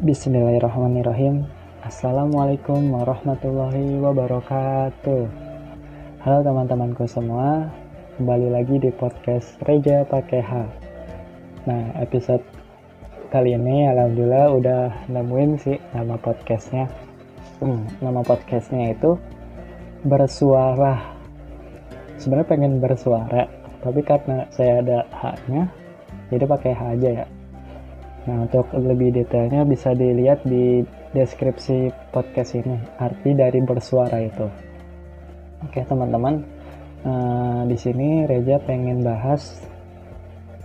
Bismillahirrahmanirrahim. Assalamualaikum warahmatullahi wabarakatuh. Halo teman-temanku semua, kembali lagi di podcast Reja Pakai H. Nah, episode kali ini alhamdulillah udah nemuin sih nama podcastnya. Hmm, nama podcastnya itu bersuara. Sebenarnya pengen bersuara, tapi karena saya ada haknya, jadi pakai H aja ya. Nah, untuk lebih detailnya bisa dilihat di deskripsi podcast ini, arti dari bersuara itu. Oke, teman-teman, uh, di sini Reja pengen bahas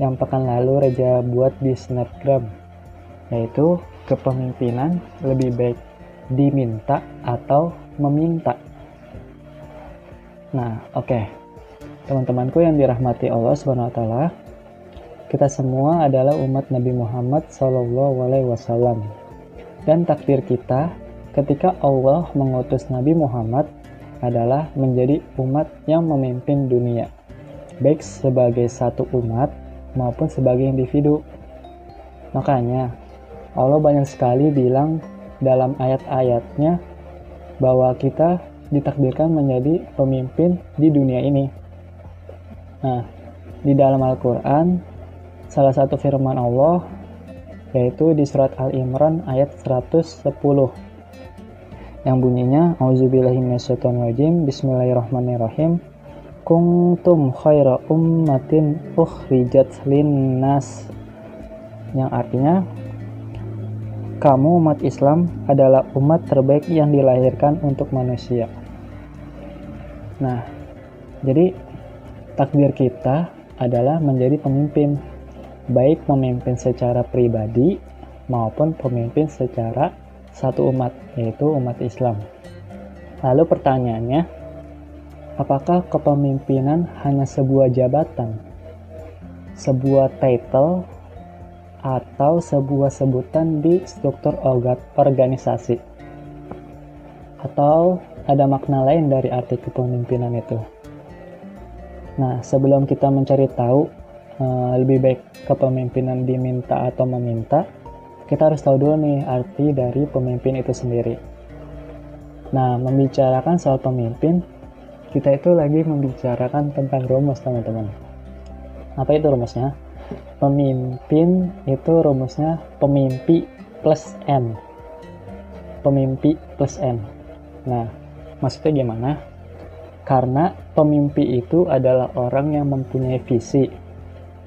yang pekan lalu Reja buat di Snapgram, yaitu kepemimpinan lebih baik diminta atau meminta. Nah, oke. Okay. Teman-temanku yang dirahmati Allah taala, kita semua adalah umat Nabi Muhammad Wasallam. Dan takdir kita ketika Allah mengutus Nabi Muhammad adalah menjadi umat yang memimpin dunia, baik sebagai satu umat maupun sebagai individu. Makanya Allah banyak sekali bilang dalam ayat-ayatnya bahwa kita ditakdirkan menjadi pemimpin di dunia ini. Nah, di dalam Al-Quran salah satu firman Allah yaitu di surat Al-Imran ayat 110 yang bunyinya Auzubillahiminasyaitonirrajim Bismillahirrahmanirrahim. Kuntum khaira ummatin ukhrijat linnas. Yang artinya kamu umat Islam adalah umat terbaik yang dilahirkan untuk manusia. Nah, jadi takdir kita adalah menjadi pemimpin baik pemimpin secara pribadi maupun pemimpin secara satu umat, yaitu umat Islam. Lalu pertanyaannya, apakah kepemimpinan hanya sebuah jabatan, sebuah title, atau sebuah sebutan di struktur organisasi? Atau ada makna lain dari arti kepemimpinan itu? Nah, sebelum kita mencari tahu uh, lebih baik kepemimpinan diminta atau meminta, kita harus tahu dulu nih arti dari pemimpin itu sendiri. Nah, membicarakan soal pemimpin, kita itu lagi membicarakan tentang rumus, teman-teman. Apa itu rumusnya? Pemimpin itu rumusnya pemimpi plus N. Pemimpi plus N. Nah, maksudnya gimana? Karena pemimpi itu adalah orang yang mempunyai visi,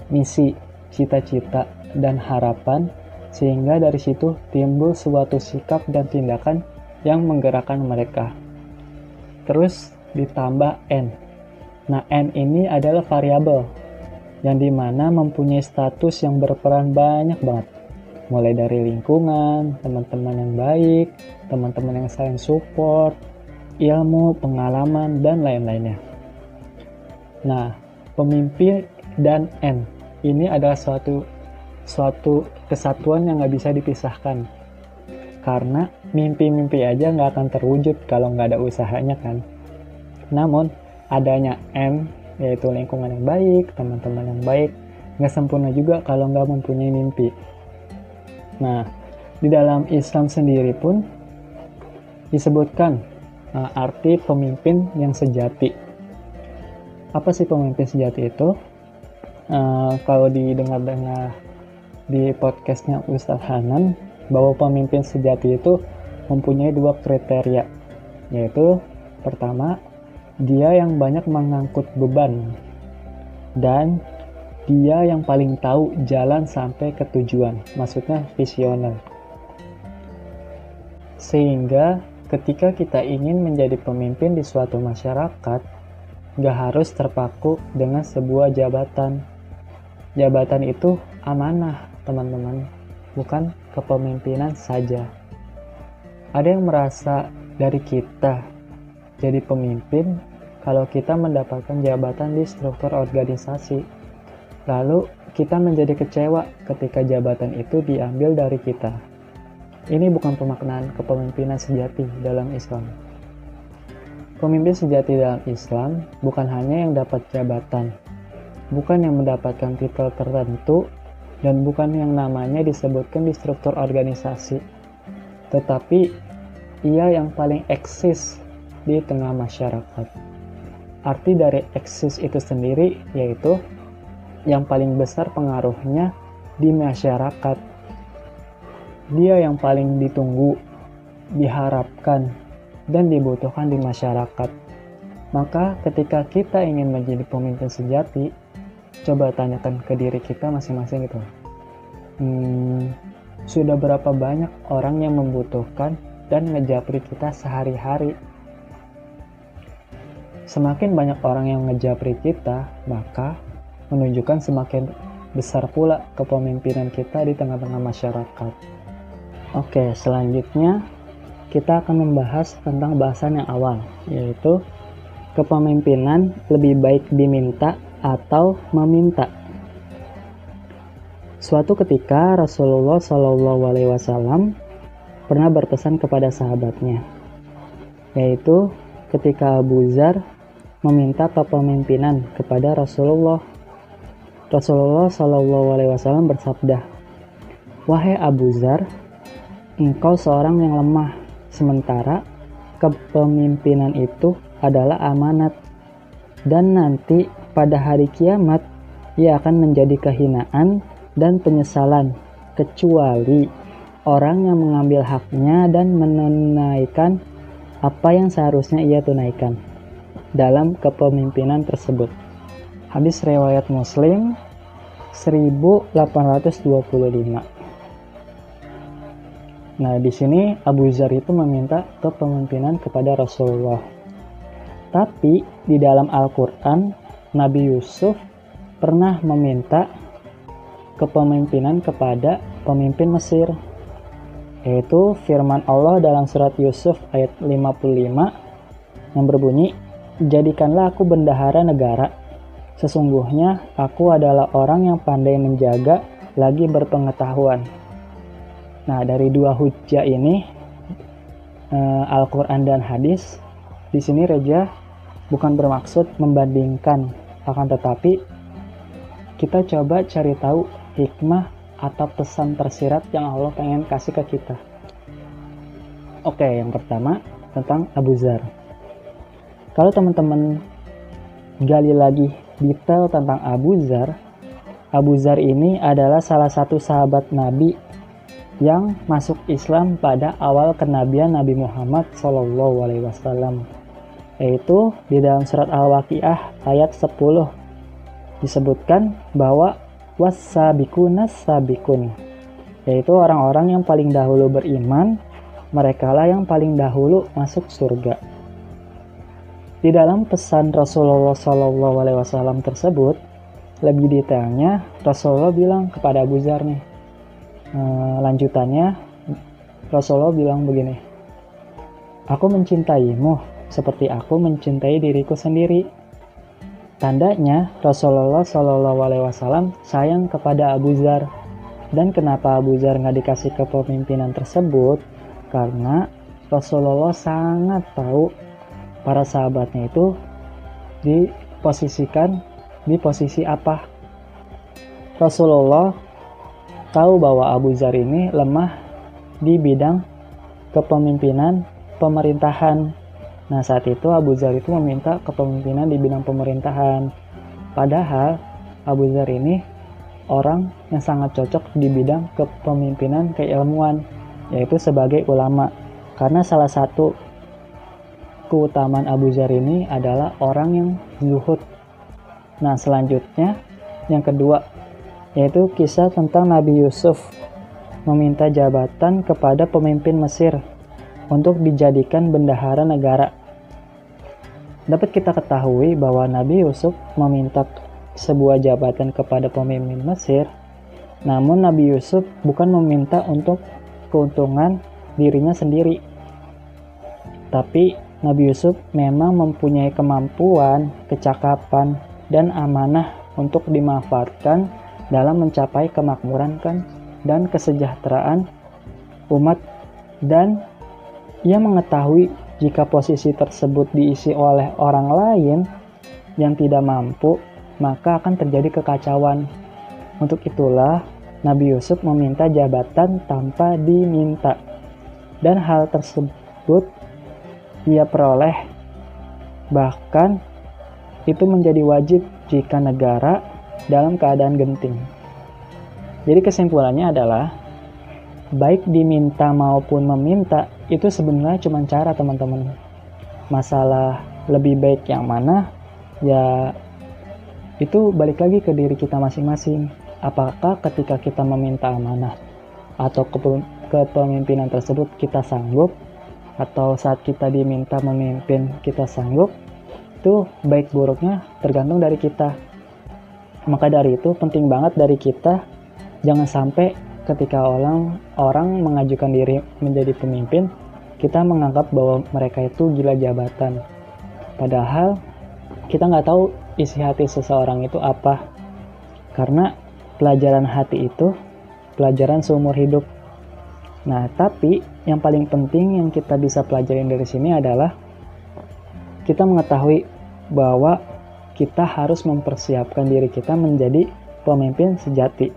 misi, cita-cita, dan harapan, sehingga dari situ timbul suatu sikap dan tindakan yang menggerakkan mereka. Terus ditambah N. Nah, N ini adalah variabel yang di mana mempunyai status yang berperan banyak banget. Mulai dari lingkungan, teman-teman yang baik, teman-teman yang saling support, ilmu, pengalaman, dan lain-lainnya. Nah, pemimpin dan N ini adalah suatu suatu kesatuan yang nggak bisa dipisahkan. Karena mimpi-mimpi aja nggak akan terwujud kalau nggak ada usahanya kan? Namun adanya M yaitu lingkungan yang baik teman-teman yang baik nggak sempurna juga kalau nggak mempunyai mimpi. Nah di dalam Islam sendiri pun disebutkan uh, arti pemimpin yang sejati. Apa sih pemimpin sejati itu uh, kalau didengar-dengar di podcastnya Ustadz Hanan bahwa pemimpin sejati itu mempunyai dua kriteria yaitu pertama dia yang banyak mengangkut beban dan dia yang paling tahu jalan sampai ke tujuan maksudnya visioner. Sehingga ketika kita ingin menjadi pemimpin di suatu masyarakat gak harus terpaku dengan sebuah jabatan Jabatan itu amanah, teman-teman, bukan kepemimpinan saja. Ada yang merasa dari kita jadi pemimpin kalau kita mendapatkan jabatan di struktur organisasi. Lalu kita menjadi kecewa ketika jabatan itu diambil dari kita. Ini bukan pemaknaan kepemimpinan sejati dalam Islam. Pemimpin sejati dalam Islam bukan hanya yang dapat jabatan, bukan yang mendapatkan titel tertentu dan bukan yang namanya disebutkan di struktur organisasi. tetapi ia yang paling eksis di tengah masyarakat. Arti dari eksis itu sendiri yaitu yang paling besar pengaruhnya di masyarakat. Dia yang paling ditunggu, diharapkan, dan dibutuhkan di masyarakat. Maka ketika kita ingin menjadi pemimpin sejati, coba tanyakan ke diri kita masing-masing gitu. Hmm, sudah berapa banyak orang yang membutuhkan dan ngejapri kita sehari-hari? Semakin banyak orang yang ngejapri kita, maka menunjukkan semakin besar pula kepemimpinan kita di tengah-tengah masyarakat. Oke, selanjutnya kita akan membahas tentang bahasan yang awal, yaitu kepemimpinan lebih baik diminta atau meminta. Suatu ketika Rasulullah Shallallahu Alaihi Wasallam pernah berpesan kepada sahabatnya, yaitu ketika Abu Zar meminta kepemimpinan kepada Rasulullah. Rasulullah Shallallahu Alaihi Wasallam bersabda, wahai Abu Zar, engkau seorang yang lemah, sementara kepemimpinan itu adalah amanat, dan nanti pada hari kiamat ia akan menjadi kehinaan dan penyesalan, kecuali orang yang mengambil haknya dan menunaikan apa yang seharusnya ia tunaikan dalam kepemimpinan tersebut. Hadis riwayat Muslim 1825. Nah, di sini Abu Zar itu meminta kepemimpinan kepada Rasulullah. Tapi di dalam Al-Qur'an Nabi Yusuf pernah meminta kepemimpinan kepada pemimpin Mesir yaitu firman Allah dalam surat Yusuf ayat 55 yang berbunyi Jadikanlah aku bendahara negara. Sesungguhnya aku adalah orang yang pandai menjaga lagi berpengetahuan. Nah, dari dua hujah ini uh, Al-Qur'an dan hadis di sini Reja bukan bermaksud membandingkan akan tetapi kita coba cari tahu hikmah atau pesan tersirat yang Allah pengen kasih ke kita. Oke, yang pertama tentang Abu Zar. Kalau teman-teman gali lagi detail tentang Abu Zar, Abu Zar ini adalah salah satu sahabat Nabi yang masuk Islam pada awal kenabian Nabi Muhammad Wasallam, yaitu di dalam surat Al-Waqiah ayat 10 disebutkan bahwa wasabikunas sabikun yaitu orang-orang yang paling dahulu beriman mereka lah yang paling dahulu masuk surga. Di dalam pesan Rasulullah Shallallahu Alaihi Wasallam tersebut, lebih detailnya Rasulullah bilang kepada Abu Zar nih, e, lanjutannya Rasulullah bilang begini, Aku mencintaimu seperti aku mencintai diriku sendiri. Tandanya Rasulullah Shallallahu Alaihi Wasallam sayang kepada Abu Zar. Dan kenapa Abu Zar nggak dikasih kepemimpinan tersebut? Karena Rasulullah sangat tahu para sahabatnya itu diposisikan di posisi apa. Rasulullah tahu bahwa Abu Zar ini lemah di bidang kepemimpinan pemerintahan. Nah saat itu Abu Zar itu meminta kepemimpinan di bidang pemerintahan. Padahal Abu Zar ini orang yang sangat cocok di bidang kepemimpinan keilmuan, yaitu sebagai ulama. Karena salah satu keutamaan Abu Zar ini adalah orang yang zuhud. Nah, selanjutnya yang kedua yaitu kisah tentang Nabi Yusuf meminta jabatan kepada pemimpin Mesir untuk dijadikan bendahara negara. Dapat kita ketahui bahwa Nabi Yusuf meminta sebuah jabatan kepada pemimpin Mesir, namun Nabi Yusuf bukan meminta untuk keuntungan dirinya sendiri, tapi Nabi Yusuf memang mempunyai kemampuan, kecakapan, dan amanah untuk dimanfaatkan dalam mencapai kemakmuran kan dan kesejahteraan umat. Dan ia mengetahui jika posisi tersebut diisi oleh orang lain yang tidak mampu maka akan terjadi kekacauan. Untuk itulah Nabi Yusuf meminta jabatan tanpa diminta. dan hal tersebut ia peroleh bahkan itu menjadi wajib jika negara dalam keadaan genting. Jadi kesimpulannya adalah baik diminta maupun meminta itu sebenarnya cuma cara teman-teman. Masalah lebih baik yang mana ya itu balik lagi ke diri kita masing-masing. Apakah ketika kita meminta amanah atau kepemimpinan tersebut kita sanggup atau saat kita diminta memimpin kita sanggup itu baik buruknya tergantung dari kita maka dari itu penting banget dari kita jangan sampai ketika orang orang mengajukan diri menjadi pemimpin kita menganggap bahwa mereka itu gila jabatan. Padahal kita nggak tahu isi hati seseorang itu apa. Karena pelajaran hati itu pelajaran seumur hidup. Nah, tapi yang paling penting yang kita bisa pelajarin dari sini adalah kita mengetahui bahwa kita harus mempersiapkan diri kita menjadi pemimpin sejati.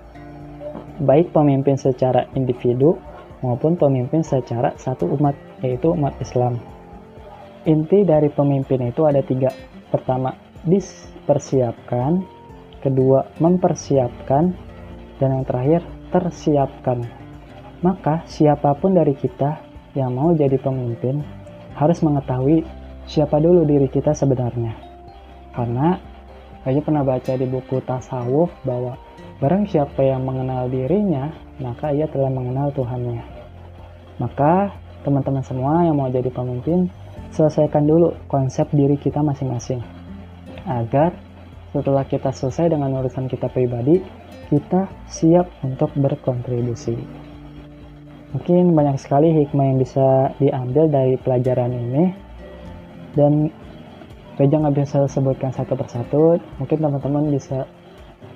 Baik pemimpin secara individu maupun pemimpin secara satu umat, yaitu umat Islam. Inti dari pemimpin itu ada tiga. Pertama, dipersiapkan. Kedua, mempersiapkan. Dan yang terakhir, tersiapkan. Maka siapa pun dari kita yang mau jadi pemimpin harus mengetahui siapa dulu diri kita sebenarnya. Karena saya pernah baca di buku tasawuf bahwa barang siapa yang mengenal dirinya, maka ia telah mengenal Tuhannya. Maka teman-teman semua yang mau jadi pemimpin, selesaikan dulu konsep diri kita masing-masing. Agar setelah kita selesai dengan urusan kita pribadi, kita siap untuk berkontribusi. Mungkin banyak sekali hikmah yang bisa diambil dari pelajaran ini dan Reja nggak bisa sebutkan satu persatu. Mungkin teman-teman bisa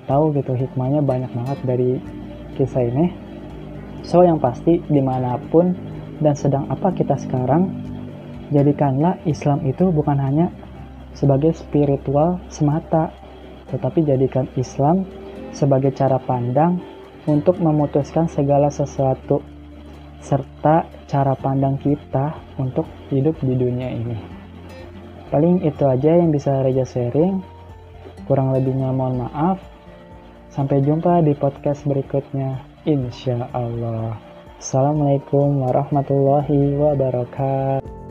tahu gitu hikmahnya banyak banget dari kisah ini. So yang pasti di mana pun dan sedang apa kita sekarang, jadikanlah Islam itu bukan hanya sebagai spiritual semata, tetapi jadikan Islam sebagai cara pandang untuk memutuskan segala sesuatu serta cara pandang kita untuk hidup di dunia ini. Paling itu aja yang bisa Reja sharing. Kurang lebihnya mohon maaf. Sampai jumpa di podcast berikutnya. Insya Allah. Assalamualaikum warahmatullahi wabarakatuh.